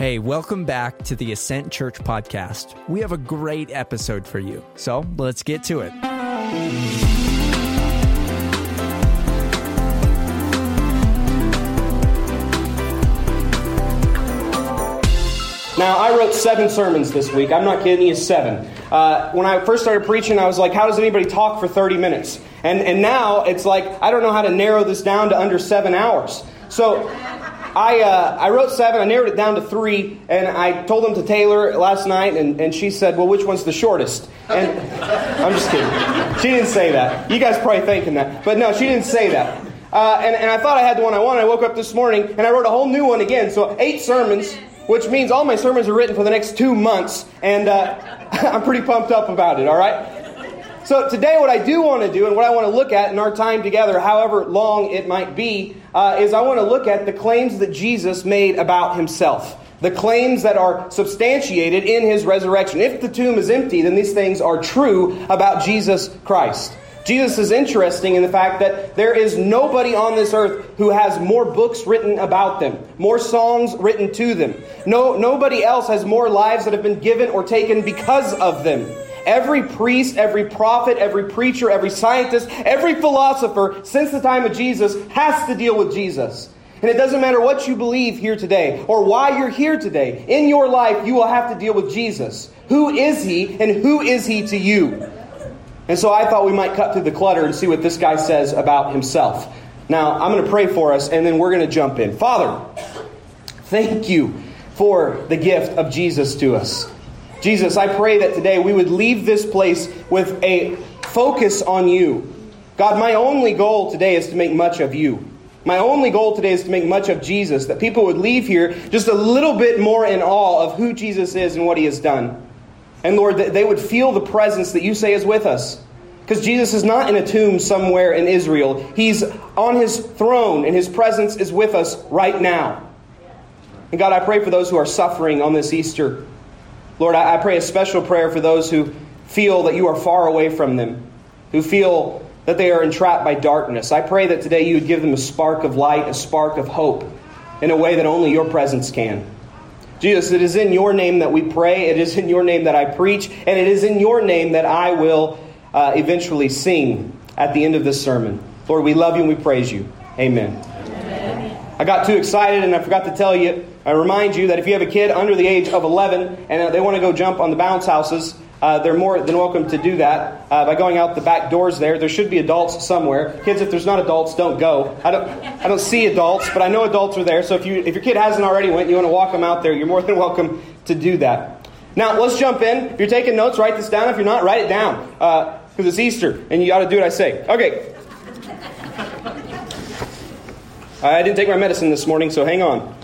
Hey, welcome back to the Ascent Church podcast. We have a great episode for you. So let's get to it. Now, I wrote seven sermons this week. I'm not kidding you, seven. Uh, when I first started preaching, I was like, how does anybody talk for 30 minutes? And, and now it's like, I don't know how to narrow this down to under seven hours. So I, uh, I wrote seven, I narrowed it down to three, and I told them to Taylor last night, and, and she said, Well, which one's the shortest? And I'm just kidding. She didn't say that. You guys probably thinking that. But no, she didn't say that. Uh, and, and I thought I had the one I wanted. I woke up this morning, and I wrote a whole new one again. So eight sermons which means all my sermons are written for the next two months, and uh, I'm pretty pumped up about it, all right? So, today, what I do want to do and what I want to look at in our time together, however long it might be, uh, is I want to look at the claims that Jesus made about himself. The claims that are substantiated in his resurrection. If the tomb is empty, then these things are true about Jesus Christ. Jesus is interesting in the fact that there is nobody on this earth who has more books written about them, more songs written to them. No, nobody else has more lives that have been given or taken because of them. Every priest, every prophet, every preacher, every scientist, every philosopher since the time of Jesus has to deal with Jesus. And it doesn't matter what you believe here today or why you're here today. In your life, you will have to deal with Jesus. Who is he and who is he to you? And so I thought we might cut through the clutter and see what this guy says about himself. Now, I'm going to pray for us and then we're going to jump in. Father, thank you for the gift of Jesus to us. Jesus, I pray that today we would leave this place with a focus on you. God, my only goal today is to make much of you. My only goal today is to make much of Jesus, that people would leave here just a little bit more in awe of who Jesus is and what he has done. And Lord, that they would feel the presence that you say is with us. Because Jesus is not in a tomb somewhere in Israel. He's on his throne, and his presence is with us right now. And God, I pray for those who are suffering on this Easter. Lord, I pray a special prayer for those who feel that you are far away from them, who feel that they are entrapped by darkness. I pray that today you would give them a spark of light, a spark of hope, in a way that only your presence can. Jesus, it is in your name that we pray, it is in your name that I preach, and it is in your name that I will uh, eventually sing at the end of this sermon. Lord, we love you and we praise you. Amen. I got too excited and I forgot to tell you, I remind you that if you have a kid under the age of 11 and they want to go jump on the bounce houses, uh, they're more than welcome to do that uh, by going out the back doors there. There should be adults somewhere. Kids, if there's not adults, don't go. I don't, I don't see adults, but I know adults are there. So if, you, if your kid hasn't already went and you want to walk them out there, you're more than welcome to do that. Now, let's jump in. If you're taking notes, write this down. If you're not, write it down. Because uh, it's Easter, and you got to do what I say. Okay. I didn't take my medicine this morning, so hang on.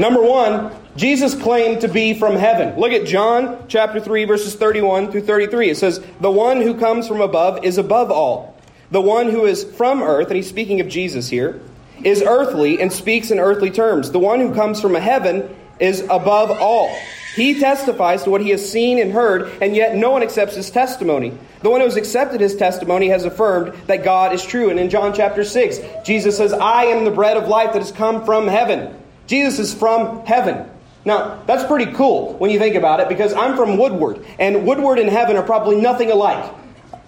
Number one, Jesus claimed to be from heaven. Look at John chapter 3 verses 31 through 33. It says, "The one who comes from above is above all. The one who is from earth, and he's speaking of Jesus here, is earthly and speaks in earthly terms. The one who comes from heaven is above all. He testifies to what he has seen and heard, and yet no one accepts his testimony. The one who has accepted his testimony has affirmed that God is true. And in John chapter 6, Jesus says, I am the bread of life that has come from heaven. Jesus is from heaven. Now, that's pretty cool when you think about it because I'm from Woodward, and Woodward and heaven are probably nothing alike.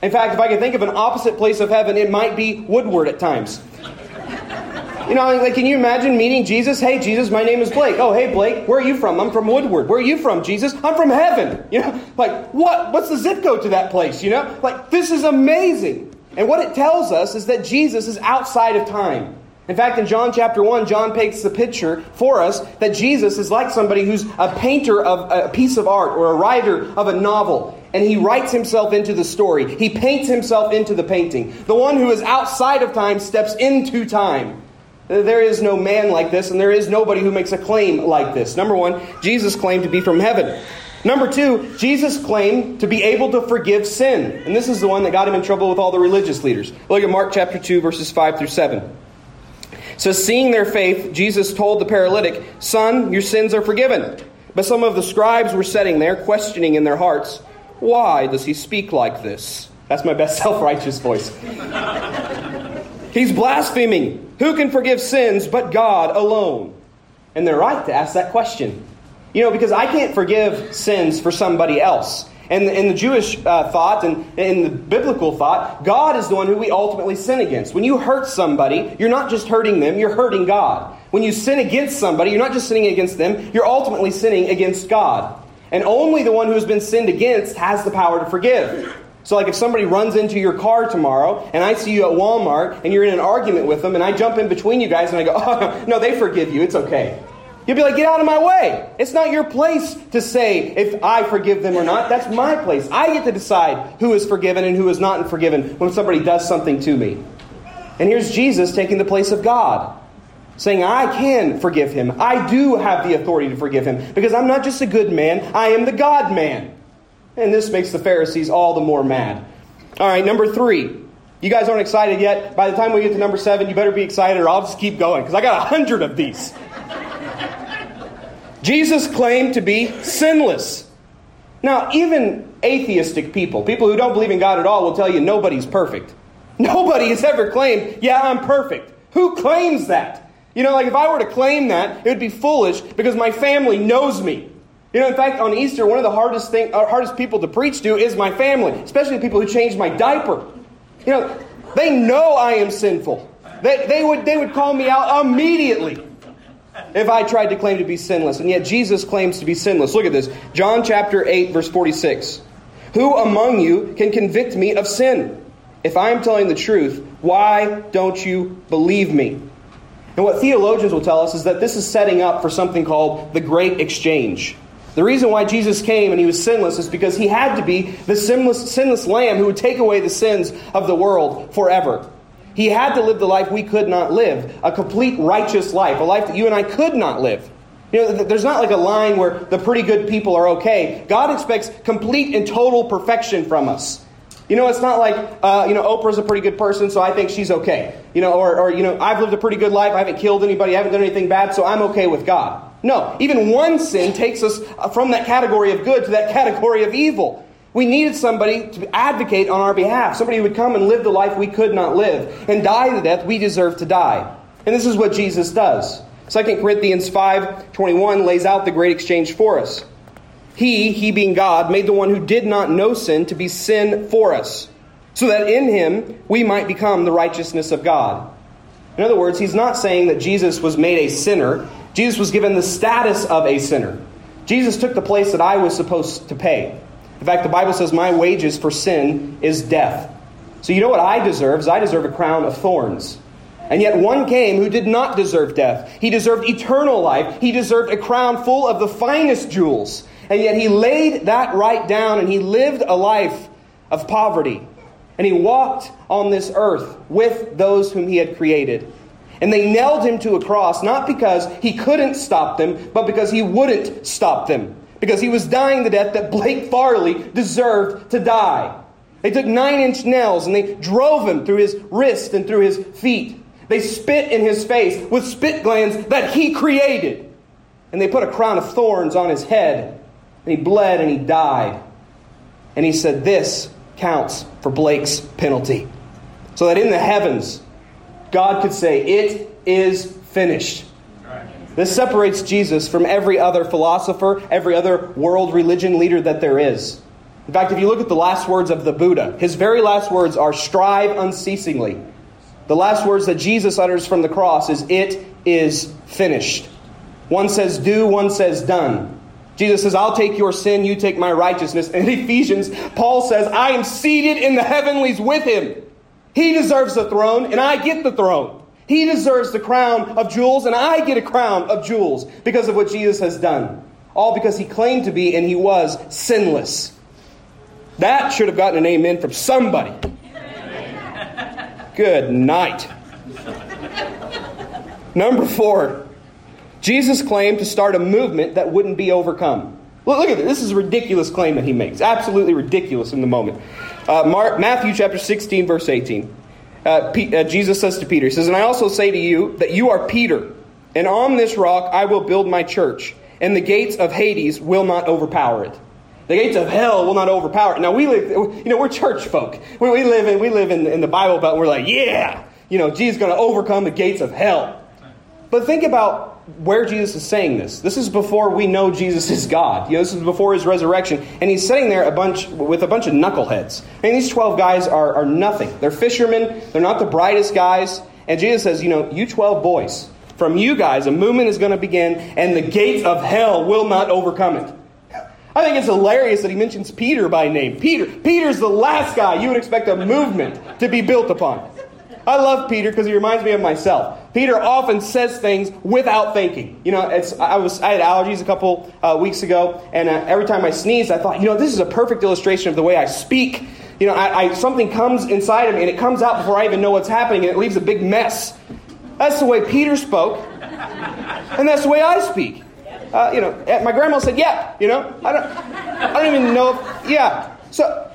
In fact, if I could think of an opposite place of heaven, it might be Woodward at times. You know, like, can you imagine meeting Jesus? Hey, Jesus, my name is Blake. Oh, hey, Blake, where are you from? I'm from Woodward. Where are you from, Jesus? I'm from heaven. You know, like, what? What's the zip code to that place? You know, like, this is amazing. And what it tells us is that Jesus is outside of time. In fact, in John chapter 1, John paints the picture for us that Jesus is like somebody who's a painter of a piece of art or a writer of a novel. And he writes himself into the story. He paints himself into the painting. The one who is outside of time steps into time. There is no man like this, and there is nobody who makes a claim like this. Number one, Jesus claimed to be from heaven. Number two, Jesus claimed to be able to forgive sin. And this is the one that got him in trouble with all the religious leaders. Look at Mark chapter 2, verses 5 through 7. So, seeing their faith, Jesus told the paralytic, Son, your sins are forgiven. But some of the scribes were sitting there, questioning in their hearts, Why does he speak like this? That's my best self righteous voice. He's blaspheming. Who can forgive sins but God alone? And they're right to ask that question. You know, because I can't forgive sins for somebody else. And in the Jewish uh, thought and in the biblical thought, God is the one who we ultimately sin against. When you hurt somebody, you're not just hurting them, you're hurting God. When you sin against somebody, you're not just sinning against them, you're ultimately sinning against God. And only the one who has been sinned against has the power to forgive. So, like if somebody runs into your car tomorrow and I see you at Walmart and you're in an argument with them and I jump in between you guys and I go, oh, no, they forgive you, it's okay. You'll be like, get out of my way. It's not your place to say if I forgive them or not. That's my place. I get to decide who is forgiven and who is not forgiven when somebody does something to me. And here's Jesus taking the place of God, saying, I can forgive him. I do have the authority to forgive him because I'm not just a good man, I am the God man. And this makes the Pharisees all the more mad. All right, number three. You guys aren't excited yet. By the time we get to number seven, you better be excited or I'll just keep going because I got a hundred of these. Jesus claimed to be sinless. Now, even atheistic people, people who don't believe in God at all, will tell you nobody's perfect. Nobody has ever claimed, yeah, I'm perfect. Who claims that? You know, like if I were to claim that, it would be foolish because my family knows me. You know, in fact, on Easter, one of the hardest thing, uh, hardest people to preach to is my family, especially the people who change my diaper. You know, they know I am sinful. They, they, would, they would call me out immediately if I tried to claim to be sinless. And yet Jesus claims to be sinless. Look at this John chapter 8, verse 46. Who among you can convict me of sin? If I am telling the truth, why don't you believe me? And what theologians will tell us is that this is setting up for something called the Great Exchange. The reason why Jesus came and he was sinless is because he had to be the sinless, sinless lamb who would take away the sins of the world forever. He had to live the life we could not live, a complete righteous life, a life that you and I could not live. You know, there's not like a line where the pretty good people are okay. God expects complete and total perfection from us. You know, it's not like, uh, you know, Oprah's a pretty good person, so I think she's okay. You know, or, or, you know, I've lived a pretty good life, I haven't killed anybody, I haven't done anything bad, so I'm okay with God. No, even one sin takes us uh, from that category of good to that category of evil. We needed somebody to advocate on our behalf, somebody who would come and live the life we could not live and die the death we deserve to die. And this is what Jesus does. 2 Corinthians 5:21 lays out the great exchange for us. He, he being God, made the one who did not know sin to be sin for us, so that in him we might become the righteousness of God. In other words, he's not saying that Jesus was made a sinner. Jesus was given the status of a sinner. Jesus took the place that I was supposed to pay. In fact, the Bible says, My wages for sin is death. So you know what I deserve? Is I deserve a crown of thorns. And yet one came who did not deserve death. He deserved eternal life. He deserved a crown full of the finest jewels. And yet he laid that right down and he lived a life of poverty. And he walked on this earth with those whom he had created. And they nailed him to a cross, not because he couldn't stop them, but because he wouldn't stop them because he was dying the death that Blake Farley deserved to die. They took nine inch nails and they drove him through his wrist and through his feet. They spit in his face with spit glands that he created. And they put a crown of thorns on his head. And he bled and he died. And he said, This counts for Blake's penalty. So that in the heavens, God could say, It is finished. This separates Jesus from every other philosopher, every other world religion leader that there is. In fact, if you look at the last words of the Buddha, his very last words are strive unceasingly. The last words that Jesus utters from the cross is, It is finished. One says do, one says done. Jesus says, I'll take your sin, you take my righteousness. In Ephesians, Paul says, I am seated in the heavenlies with him. He deserves the throne, and I get the throne. He deserves the crown of jewels, and I get a crown of jewels because of what Jesus has done. All because he claimed to be and he was sinless. That should have gotten an amen from somebody. Good night. Number four, Jesus claimed to start a movement that wouldn't be overcome. Look, at this. This is a ridiculous claim that he makes. Absolutely ridiculous in the moment. Uh, Mark, Matthew chapter 16, verse 18 uh, P- uh, Jesus says to Peter, He says, And I also say to you that you are Peter, and on this rock I will build my church, and the gates of Hades will not overpower it. The gates of hell will not overpower it. Now we live, you know, we're church folk. We, we live in we live in, in the Bible Belt. We're like, yeah, you know, Jesus going to overcome the gates of hell. But think about where Jesus is saying this. This is before we know Jesus is God. You know, this is before his resurrection. And he's sitting there a bunch with a bunch of knuckleheads. And these 12 guys are, are nothing. They're fishermen, they're not the brightest guys. And Jesus says, You know, you 12 boys, from you guys, a movement is going to begin, and the gates of hell will not overcome it. I think it's hilarious that he mentions Peter by name. Peter. Peter's the last guy you would expect a movement to be built upon. I love Peter because he reminds me of myself. Peter often says things without thinking. You know, it's, I, was, I had allergies a couple uh, weeks ago, and uh, every time I sneezed, I thought, you know, this is a perfect illustration of the way I speak. You know, I, I, something comes inside of me, and it comes out before I even know what's happening, and it leaves a big mess. That's the way Peter spoke, and that's the way I speak. Uh, you know, my grandma said, "Yeah." You know, I don't, I don't even know. If, yeah. So,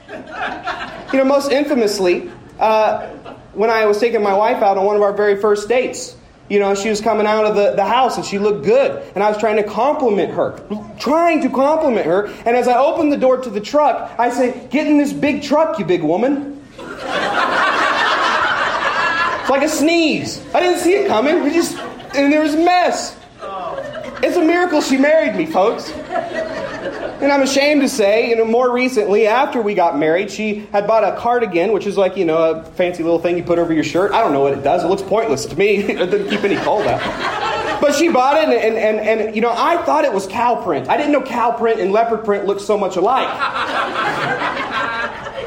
you know, most infamously, uh, when I was taking my wife out on one of our very first dates. You know, she was coming out of the, the house and she looked good. And I was trying to compliment her. Trying to compliment her. And as I opened the door to the truck, I say, Get in this big truck, you big woman. it's like a sneeze. I didn't see it coming. We just, and there was a mess. It's a miracle she married me, folks. And I'm ashamed to say, you know, more recently, after we got married, she had bought a cardigan, which is like, you know, a fancy little thing you put over your shirt. I don't know what it does. It looks pointless to me. it doesn't keep any cold out. But she bought it, and, and, and, and, you know, I thought it was cow print. I didn't know cow print and leopard print looked so much alike.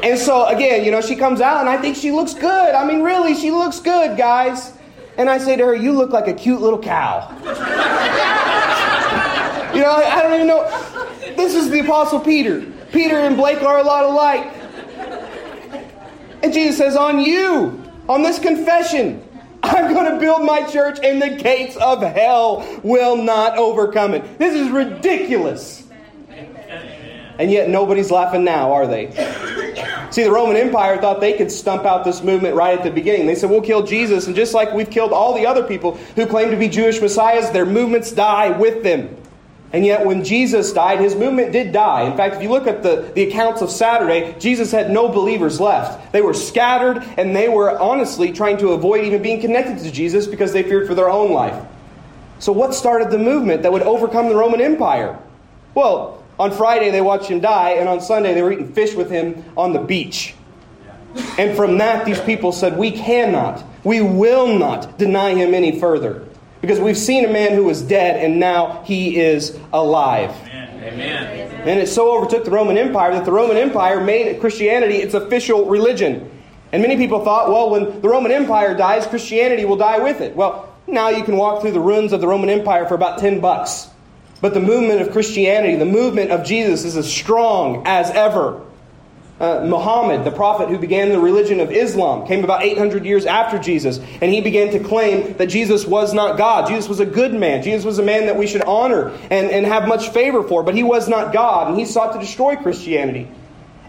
and so, again, you know, she comes out, and I think she looks good. I mean, really, she looks good, guys. And I say to her, You look like a cute little cow. you know, I don't even know. This is the Apostle Peter. Peter and Blake are a lot alike. And Jesus says, On you, on this confession, I'm going to build my church, and the gates of hell will not overcome it. This is ridiculous. And yet, nobody's laughing now, are they? See, the Roman Empire thought they could stump out this movement right at the beginning. They said, We'll kill Jesus, and just like we've killed all the other people who claim to be Jewish messiahs, their movements die with them. And yet, when Jesus died, his movement did die. In fact, if you look at the, the accounts of Saturday, Jesus had no believers left. They were scattered, and they were honestly trying to avoid even being connected to Jesus because they feared for their own life. So, what started the movement that would overcome the Roman Empire? Well, on Friday they watched him die, and on Sunday they were eating fish with him on the beach. And from that, these people said, We cannot, we will not deny him any further. Because we've seen a man who was dead and now he is alive. Amen. And it so overtook the Roman Empire that the Roman Empire made Christianity its official religion. And many people thought, well, when the Roman Empire dies, Christianity will die with it. Well, now you can walk through the ruins of the Roman Empire for about 10 bucks. But the movement of Christianity, the movement of Jesus, is as strong as ever. Uh, Muhammad, the prophet who began the religion of Islam, came about 800 years after Jesus, and he began to claim that Jesus was not God. Jesus was a good man. Jesus was a man that we should honor and, and have much favor for, but he was not God, and he sought to destroy Christianity.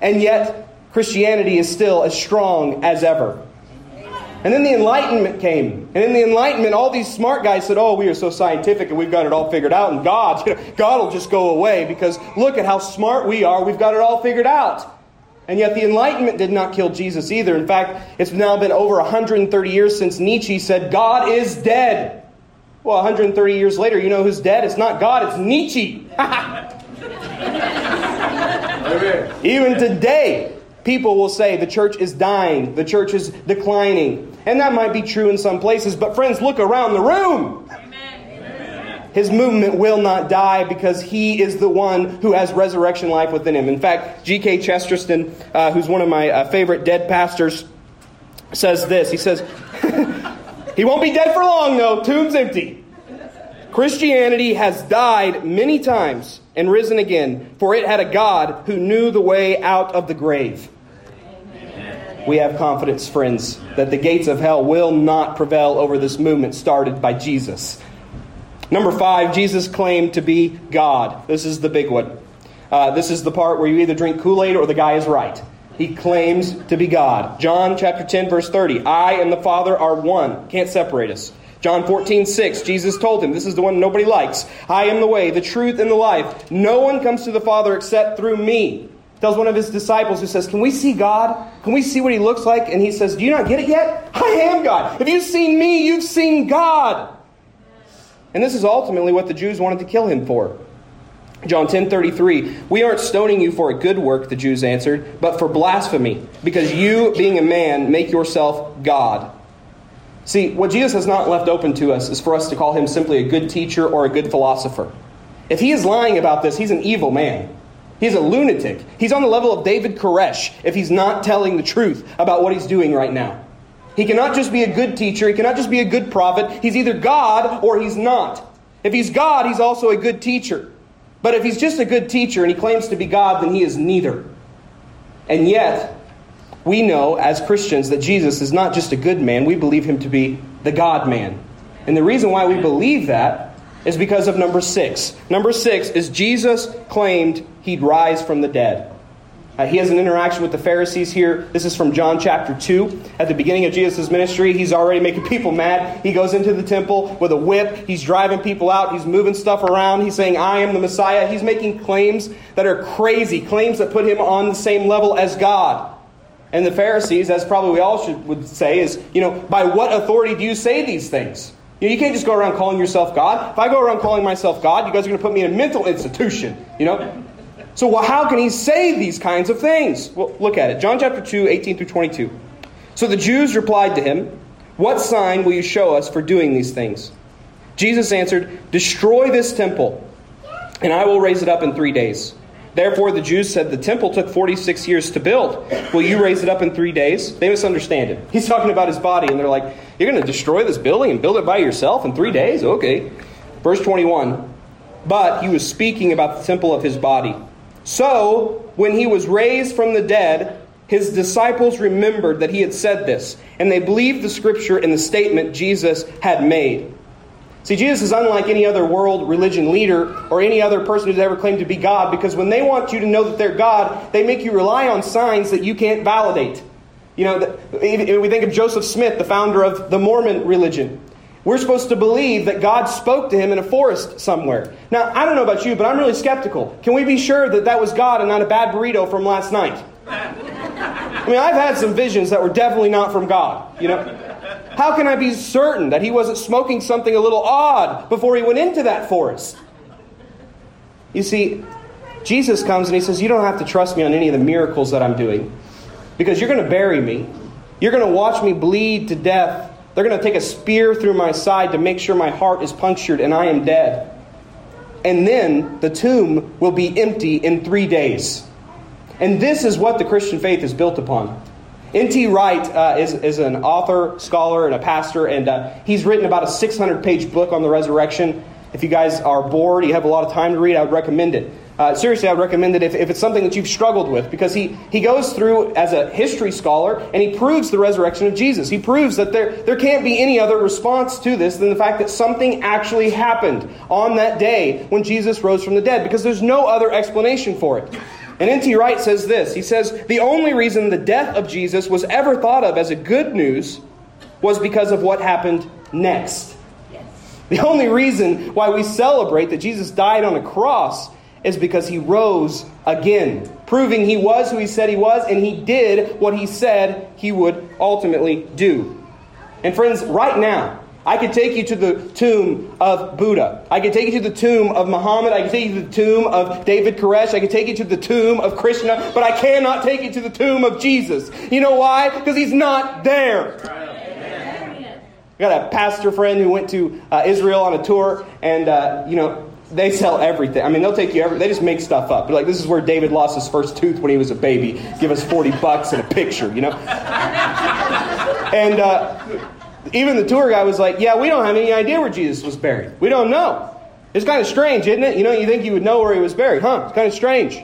And yet, Christianity is still as strong as ever. And then the Enlightenment came. And in the Enlightenment, all these smart guys said, Oh, we are so scientific and we've got it all figured out. And God, you know, God will just go away because look at how smart we are. We've got it all figured out. And yet the Enlightenment did not kill Jesus either. In fact, it's now been over 130 years since Nietzsche said, God is dead. Well, 130 years later, you know who's dead? It's not God, it's Nietzsche. Even today, people will say the church is dying, the church is declining. And that might be true in some places, but friends, look around the room. His movement will not die because he is the one who has resurrection life within him. In fact, G.K. Chesterton, uh, who's one of my uh, favorite dead pastors, says this. He says, He won't be dead for long, though. Tomb's empty. Christianity has died many times and risen again, for it had a God who knew the way out of the grave. We have confidence, friends, that the gates of hell will not prevail over this movement started by Jesus. Number five, Jesus claimed to be God. This is the big one. Uh, this is the part where you either drink Kool Aid or the guy is right. He claims to be God. John chapter 10, verse 30. I and the Father are one. Can't separate us. John 14, 6. Jesus told him, This is the one nobody likes. I am the way, the truth, and the life. No one comes to the Father except through me. Tells one of his disciples who says, Can we see God? Can we see what he looks like? And he says, Do you not get it yet? I am God. If you've seen me, you've seen God. And this is ultimately what the Jews wanted to kill him for. John 10:33 We aren't stoning you for a good work the Jews answered but for blasphemy because you being a man make yourself God. See, what Jesus has not left open to us is for us to call him simply a good teacher or a good philosopher. If he is lying about this, he's an evil man. He's a lunatic. He's on the level of David Koresh if he's not telling the truth about what he's doing right now. He cannot just be a good teacher, he cannot just be a good prophet. He's either God or he's not. If he's God, he's also a good teacher. But if he's just a good teacher and he claims to be God, then he is neither. And yet, we know as Christians that Jesus is not just a good man, we believe him to be the God man. And the reason why we believe that is because of number six. Number six is Jesus claimed he'd rise from the dead. Uh, he has an interaction with the Pharisees here. This is from John chapter 2. At the beginning of Jesus' ministry, he's already making people mad. He goes into the temple with a whip. He's driving people out. He's moving stuff around. He's saying, I am the Messiah. He's making claims that are crazy, claims that put him on the same level as God. And the Pharisees, as probably we all should, would say, is, you know, by what authority do you say these things? You, know, you can't just go around calling yourself God. If I go around calling myself God, you guys are going to put me in a mental institution, you know? So, well, how can he say these kinds of things? Well, look at it. John chapter 2, 18 through 22. So the Jews replied to him, What sign will you show us for doing these things? Jesus answered, Destroy this temple, and I will raise it up in three days. Therefore, the Jews said, The temple took 46 years to build. Will you raise it up in three days? They misunderstand it. He's talking about his body, and they're like, You're going to destroy this building and build it by yourself in three days? Okay. Verse 21 But he was speaking about the temple of his body. So, when he was raised from the dead, his disciples remembered that he had said this, and they believed the scripture and the statement Jesus had made. See, Jesus is unlike any other world religion leader or any other person who's ever claimed to be God because when they want you to know that they're God, they make you rely on signs that you can't validate. You know, we think of Joseph Smith, the founder of the Mormon religion. We're supposed to believe that God spoke to him in a forest somewhere. Now, I don't know about you, but I'm really skeptical. Can we be sure that that was God and not a bad burrito from last night? I mean, I've had some visions that were definitely not from God, you know? How can I be certain that he wasn't smoking something a little odd before he went into that forest? You see, Jesus comes and he says, You don't have to trust me on any of the miracles that I'm doing because you're going to bury me. You're going to watch me bleed to death they're going to take a spear through my side to make sure my heart is punctured and I am dead. And then the tomb will be empty in three days. And this is what the Christian faith is built upon. N.T. Wright uh, is, is an author, scholar, and a pastor, and uh, he's written about a 600 page book on the resurrection. If you guys are bored, you have a lot of time to read, I would recommend it. Uh, seriously, I would recommend it if, if it's something that you've struggled with because he, he goes through as a history scholar and he proves the resurrection of Jesus. He proves that there, there can't be any other response to this than the fact that something actually happened on that day when Jesus rose from the dead because there's no other explanation for it. And N.T. Wright says this He says, The only reason the death of Jesus was ever thought of as a good news was because of what happened next. The only reason why we celebrate that Jesus died on a cross is because he rose again, proving he was who he said he was, and he did what he said he would ultimately do. And friends, right now, I could take you to the tomb of Buddha. I could take you to the tomb of Muhammad. I could take you to the tomb of David Koresh. I could take you to the tomb of Krishna, but I cannot take you to the tomb of Jesus. You know why? Because he's not there. I got a pastor friend who went to uh, Israel on a tour, and uh, you know they sell everything. I mean, they'll take you every. They just make stuff up. They're like, this is where David lost his first tooth when he was a baby. Give us forty bucks and a picture, you know. and uh, even the tour guy was like, yeah, we don't have any idea where Jesus was buried. We don't know. It's kind of strange, isn't it? You know, you think you would know where he was buried, huh? It's kind of strange.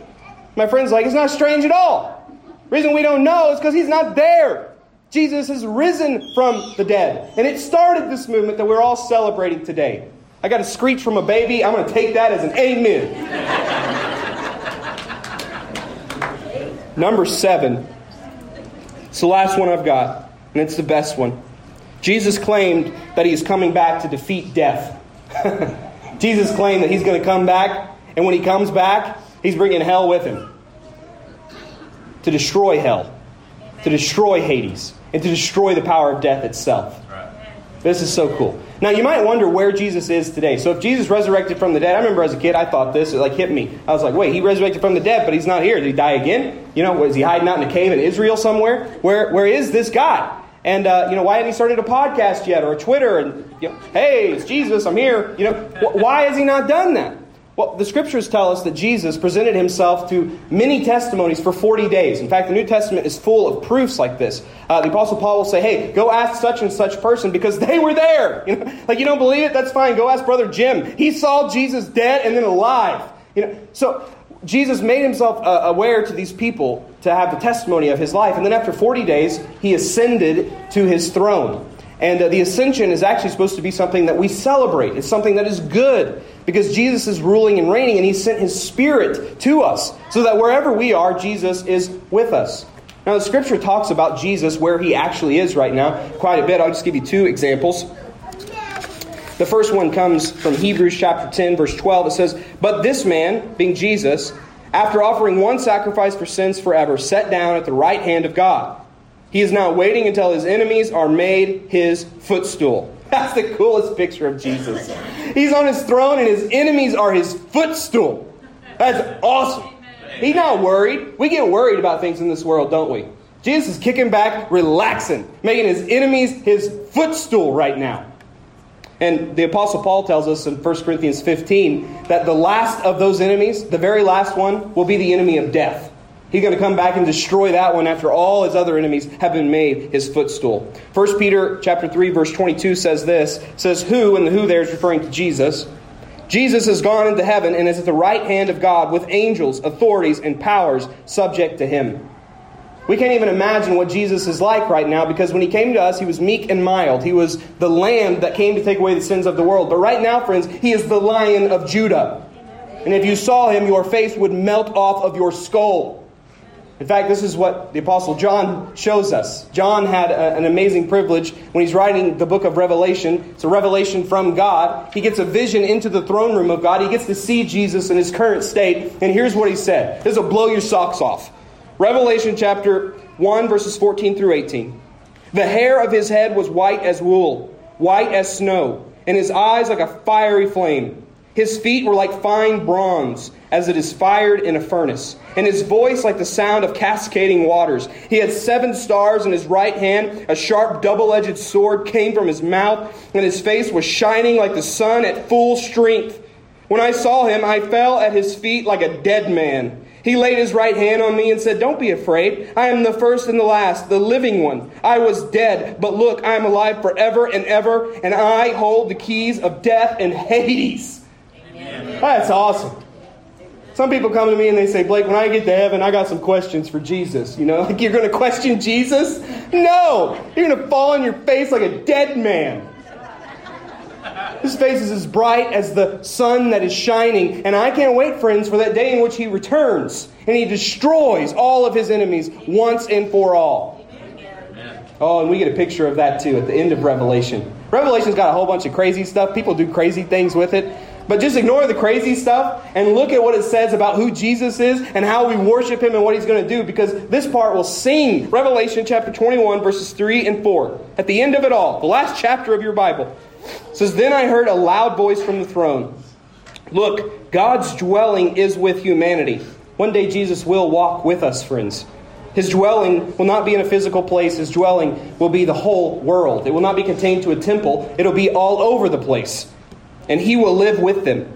My friend's like, it's not strange at all. reason we don't know is because he's not there. Jesus has risen from the dead. And it started this movement that we're all celebrating today. I got a screech from a baby. I'm going to take that as an amen. Number seven. It's the last one I've got, and it's the best one. Jesus claimed that he is coming back to defeat death. Jesus claimed that he's going to come back, and when he comes back, he's bringing hell with him to destroy hell, to destroy Hades, and to destroy the power of death itself. This is so cool. Now, you might wonder where Jesus is today. So, if Jesus resurrected from the dead, I remember as a kid, I thought this, it like hit me. I was like, wait, he resurrected from the dead, but he's not here. Did he die again? You know, is he hiding out in a cave in Israel somewhere? Where, where is this guy? And, uh, you know, why hasn't he started a podcast yet or a Twitter? And, you know, hey, it's Jesus, I'm here. You know, why has he not done that? Well, the scriptures tell us that Jesus presented himself to many testimonies for 40 days. In fact, the New Testament is full of proofs like this. Uh, the Apostle Paul will say, hey, go ask such and such person because they were there. You know, like, you don't believe it? That's fine. Go ask Brother Jim. He saw Jesus dead and then alive. You know, so Jesus made himself uh, aware to these people to have the testimony of his life. And then after 40 days, he ascended to his throne. And uh, the ascension is actually supposed to be something that we celebrate. It's something that is good because Jesus is ruling and reigning and he sent his spirit to us so that wherever we are, Jesus is with us. Now, the scripture talks about Jesus where he actually is right now quite a bit. I'll just give you two examples. The first one comes from Hebrews chapter 10, verse 12. It says, But this man, being Jesus, after offering one sacrifice for sins forever, sat down at the right hand of God. He is now waiting until his enemies are made his footstool. That's the coolest picture of Jesus. He's on his throne and his enemies are his footstool. That's awesome. He's not worried. We get worried about things in this world, don't we? Jesus is kicking back, relaxing, making his enemies his footstool right now. And the Apostle Paul tells us in 1 Corinthians 15 that the last of those enemies, the very last one, will be the enemy of death. He's going to come back and destroy that one after all his other enemies have been made his footstool. 1 Peter chapter 3 verse 22 says this, says who and the who there is referring to Jesus. Jesus has gone into heaven and is at the right hand of God with angels, authorities and powers subject to him. We can't even imagine what Jesus is like right now because when he came to us, he was meek and mild. He was the lamb that came to take away the sins of the world. But right now, friends, he is the lion of Judah. And if you saw him, your face would melt off of your skull. In fact, this is what the Apostle John shows us. John had a, an amazing privilege when he's writing the book of Revelation. It's a revelation from God. He gets a vision into the throne room of God. He gets to see Jesus in his current state. And here's what he said this will blow your socks off. Revelation chapter 1, verses 14 through 18. The hair of his head was white as wool, white as snow, and his eyes like a fiery flame. His feet were like fine bronze, as it is fired in a furnace, and his voice like the sound of cascading waters. He had seven stars in his right hand, a sharp double edged sword came from his mouth, and his face was shining like the sun at full strength. When I saw him, I fell at his feet like a dead man. He laid his right hand on me and said, Don't be afraid. I am the first and the last, the living one. I was dead, but look, I am alive forever and ever, and I hold the keys of death and Hades. That's awesome. Some people come to me and they say, Blake, when I get to heaven, I got some questions for Jesus. You know, like you're going to question Jesus? No! You're going to fall on your face like a dead man. His face is as bright as the sun that is shining. And I can't wait, friends, for that day in which he returns and he destroys all of his enemies once and for all. Oh, and we get a picture of that too at the end of Revelation. Revelation's got a whole bunch of crazy stuff. People do crazy things with it. But just ignore the crazy stuff and look at what it says about who Jesus is and how we worship him and what he's going to do because this part will sing. Revelation chapter 21, verses 3 and 4. At the end of it all, the last chapter of your Bible says, Then I heard a loud voice from the throne Look, God's dwelling is with humanity. One day Jesus will walk with us, friends. His dwelling will not be in a physical place. His dwelling will be the whole world. It will not be contained to a temple. It'll be all over the place. And he will live with them.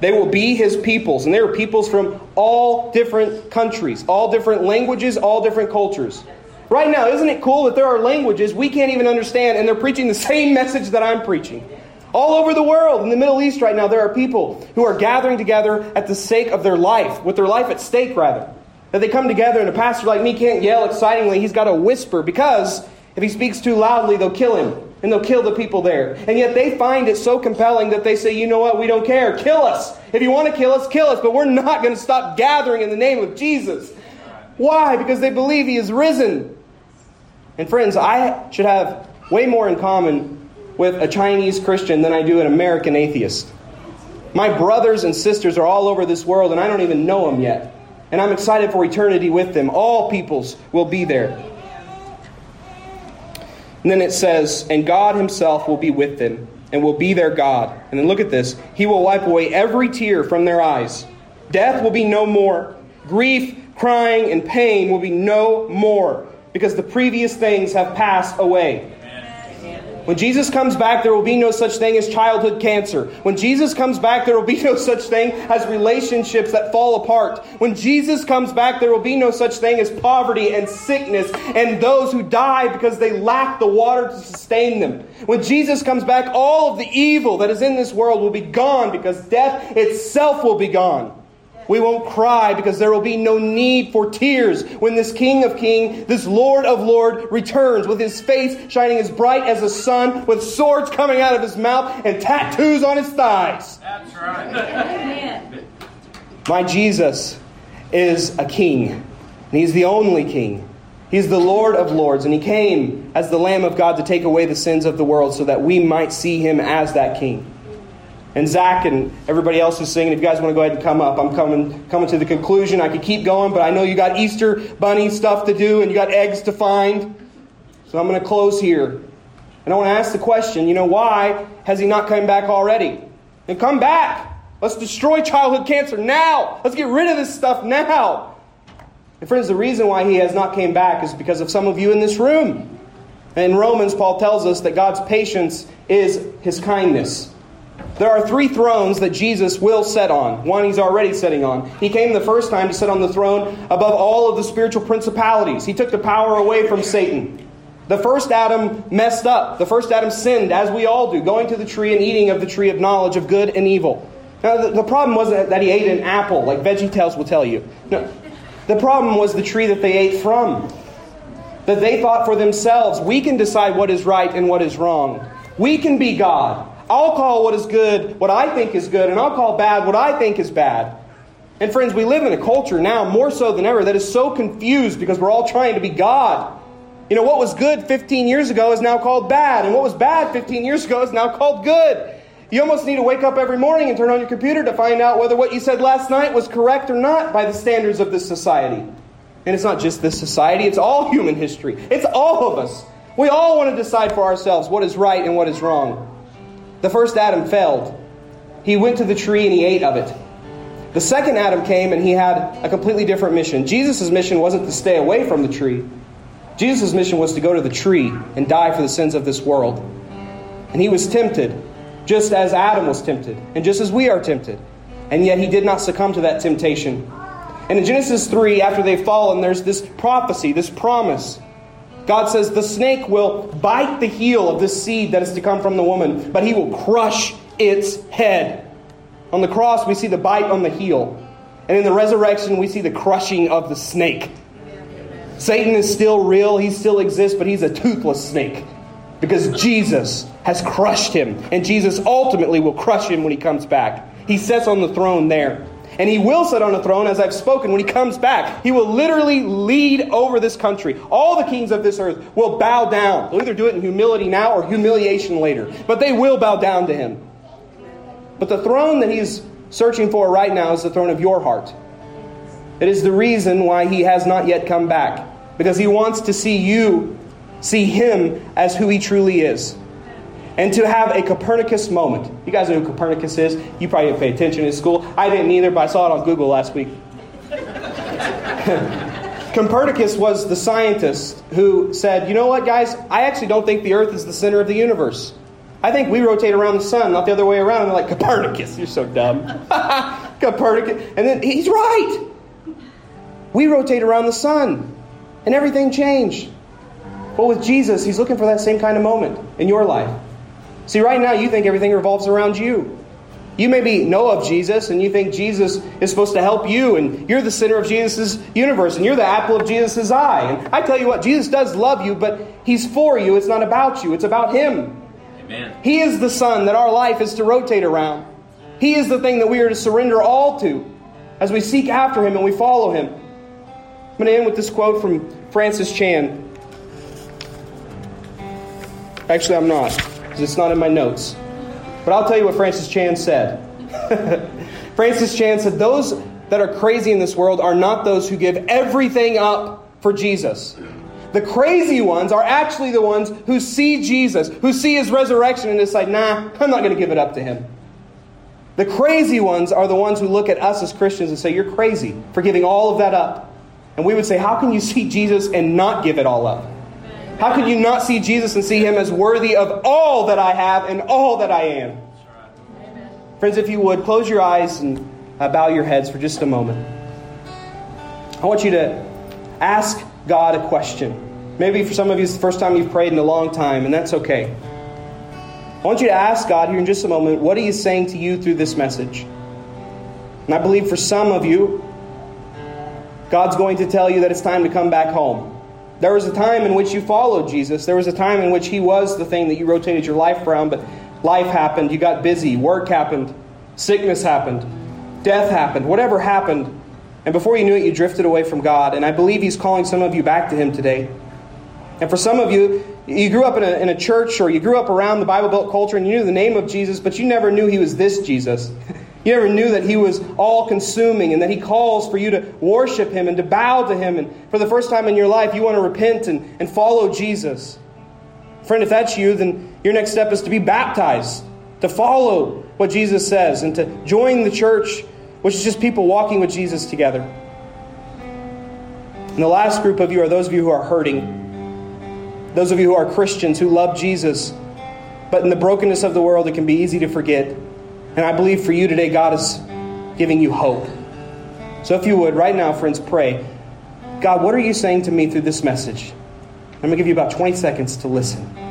They will be his peoples. And they are peoples from all different countries, all different languages, all different cultures. Right now, isn't it cool that there are languages we can't even understand and they're preaching the same message that I'm preaching? All over the world, in the Middle East right now, there are people who are gathering together at the sake of their life, with their life at stake, rather. That they come together and a pastor like me can't yell excitingly, he's got to whisper because if he speaks too loudly, they'll kill him and they'll kill the people there. And yet they find it so compelling that they say, you know what, we don't care. Kill us. If you want to kill us, kill us, but we're not going to stop gathering in the name of Jesus. Why? Because they believe he is risen. And friends, I should have way more in common with a Chinese Christian than I do an American atheist. My brothers and sisters are all over this world, and I don't even know them yet. And I'm excited for eternity with them. All peoples will be there. And then it says, And God Himself will be with them and will be their God. And then look at this He will wipe away every tear from their eyes. Death will be no more. Grief, crying, and pain will be no more because the previous things have passed away. When Jesus comes back, there will be no such thing as childhood cancer. When Jesus comes back, there will be no such thing as relationships that fall apart. When Jesus comes back, there will be no such thing as poverty and sickness and those who die because they lack the water to sustain them. When Jesus comes back, all of the evil that is in this world will be gone because death itself will be gone. We won't cry because there will be no need for tears when this King of Kings, this Lord of Lords, returns with his face shining as bright as the sun, with swords coming out of his mouth and tattoos on his thighs. That's right. My Jesus is a king, and he's the only king. He's the Lord of lords, and he came as the Lamb of God to take away the sins of the world so that we might see him as that king and Zach and everybody else who's singing, if you guys want to go ahead and come up, I'm coming coming to the conclusion. I could keep going, but I know you got Easter bunny stuff to do and you got eggs to find. So I'm going to close here. And I want to ask the question, you know, why has he not come back already? And come back. Let's destroy childhood cancer now. Let's get rid of this stuff now. And friends, the reason why he has not came back is because of some of you in this room. In Romans, Paul tells us that God's patience is his kindness. There are three thrones that Jesus will set on. One he's already sitting on. He came the first time to sit on the throne above all of the spiritual principalities. He took the power away from Satan. The first Adam messed up. The first Adam sinned, as we all do, going to the tree and eating of the tree of knowledge of good and evil. Now, the, the problem wasn't that he ate an apple, like Veggie Tales will tell you. No, the problem was the tree that they ate from. That they thought for themselves, we can decide what is right and what is wrong. We can be God. I'll call what is good what I think is good, and I'll call bad what I think is bad. And friends, we live in a culture now, more so than ever, that is so confused because we're all trying to be God. You know, what was good 15 years ago is now called bad, and what was bad 15 years ago is now called good. You almost need to wake up every morning and turn on your computer to find out whether what you said last night was correct or not by the standards of this society. And it's not just this society, it's all human history. It's all of us. We all want to decide for ourselves what is right and what is wrong. The first Adam failed. He went to the tree and he ate of it. The second Adam came and he had a completely different mission. Jesus' mission wasn't to stay away from the tree. Jesus' mission was to go to the tree and die for the sins of this world. And he was tempted, just as Adam was tempted, and just as we are tempted. And yet he did not succumb to that temptation. And in Genesis 3, after they've fallen, there's this prophecy, this promise God says the snake will bite the heel of this seed that is to come from the woman, but he will crush its head. On the cross, we see the bite on the heel. And in the resurrection, we see the crushing of the snake. Satan is still real, he still exists, but he's a toothless snake because Jesus has crushed him. And Jesus ultimately will crush him when he comes back. He sits on the throne there. And he will sit on a throne, as I've spoken, when he comes back. He will literally lead over this country. All the kings of this earth will bow down. They'll either do it in humility now or humiliation later. But they will bow down to him. But the throne that he's searching for right now is the throne of your heart. It is the reason why he has not yet come back. Because he wants to see you see him as who he truly is and to have a Copernicus moment. You guys know who Copernicus is? You probably didn't pay attention in school. I didn't either, but I saw it on Google last week. Copernicus was the scientist who said, You know what, guys? I actually don't think the Earth is the center of the universe. I think we rotate around the sun, not the other way around. And they're like, Copernicus, you're so dumb. Copernicus. And then he's right. We rotate around the sun, and everything changed. But with Jesus, he's looking for that same kind of moment in your life. See, right now you think everything revolves around you. You maybe know of Jesus and you think Jesus is supposed to help you and you're the center of Jesus' universe and you're the apple of Jesus' eye. And I tell you what, Jesus does love you, but He's for you. It's not about you, it's about Him. Amen. He is the sun that our life is to rotate around. He is the thing that we are to surrender all to as we seek after Him and we follow Him. I'm going to end with this quote from Francis Chan. Actually, I'm not because it's not in my notes. But I'll tell you what Francis Chan said. Francis Chan said, Those that are crazy in this world are not those who give everything up for Jesus. The crazy ones are actually the ones who see Jesus, who see his resurrection and decide, nah, I'm not going to give it up to him. The crazy ones are the ones who look at us as Christians and say, You're crazy for giving all of that up. And we would say, How can you see Jesus and not give it all up? How could you not see Jesus and see him as worthy of all that I have and all that I am? Friends, if you would, close your eyes and uh, bow your heads for just a moment. I want you to ask God a question. Maybe for some of you, it's the first time you've prayed in a long time, and that's okay. I want you to ask God here in just a moment, what are you saying to you through this message? And I believe for some of you, God's going to tell you that it's time to come back home. There was a time in which you followed Jesus. There was a time in which He was the thing that you rotated your life around, but life happened. You got busy. Work happened. Sickness happened. Death happened. Whatever happened. And before you knew it, you drifted away from God. And I believe He's calling some of you back to Him today. And for some of you, you grew up in a, in a church or you grew up around the Bible Belt culture and you knew the name of Jesus, but you never knew He was this Jesus. You never knew that He was all consuming and that He calls for you to worship Him and to bow to Him. And for the first time in your life, you want to repent and, and follow Jesus. Friend, if that's you, then your next step is to be baptized, to follow what Jesus says, and to join the church, which is just people walking with Jesus together. And the last group of you are those of you who are hurting, those of you who are Christians who love Jesus, but in the brokenness of the world, it can be easy to forget. And I believe for you today, God is giving you hope. So if you would, right now, friends, pray God, what are you saying to me through this message? I'm going to give you about 20 seconds to listen.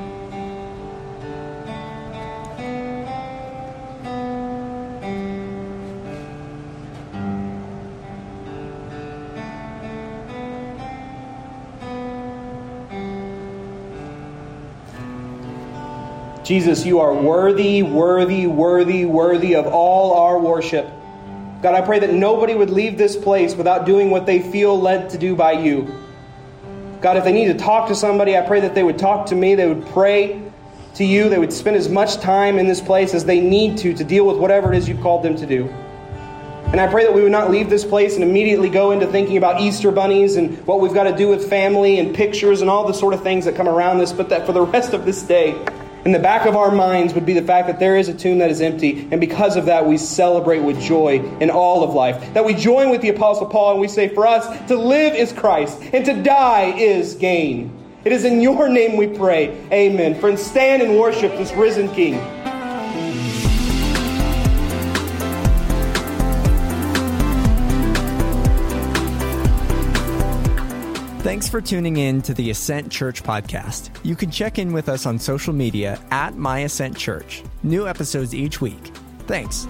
Jesus, you are worthy, worthy, worthy, worthy of all our worship. God, I pray that nobody would leave this place without doing what they feel led to do by you. God, if they need to talk to somebody, I pray that they would talk to me, they would pray to you, they would spend as much time in this place as they need to to deal with whatever it is you've called them to do. And I pray that we would not leave this place and immediately go into thinking about Easter bunnies and what we've got to do with family and pictures and all the sort of things that come around this, but that for the rest of this day, in the back of our minds would be the fact that there is a tomb that is empty, and because of that, we celebrate with joy in all of life. That we join with the Apostle Paul and we say, For us, to live is Christ, and to die is gain. It is in your name we pray. Amen. Friends, stand and worship this risen King. Thanks for tuning in to the Ascent Church podcast. You can check in with us on social media at My Ascent Church. New episodes each week. Thanks.